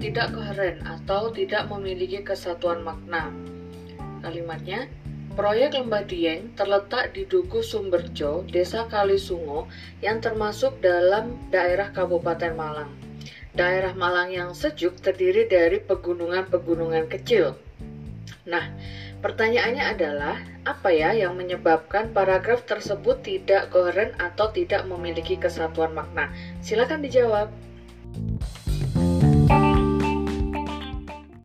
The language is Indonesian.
tidak koheren atau tidak memiliki kesatuan makna. Kalimatnya, Proyek Lembah Dieng terletak di Dukuh Sumberjo, Desa Kalisungo, yang termasuk dalam daerah Kabupaten Malang. Daerah Malang yang sejuk terdiri dari pegunungan-pegunungan kecil. Nah, pertanyaannya adalah apa ya yang menyebabkan paragraf tersebut tidak koheren atau tidak memiliki kesatuan makna? Silakan dijawab.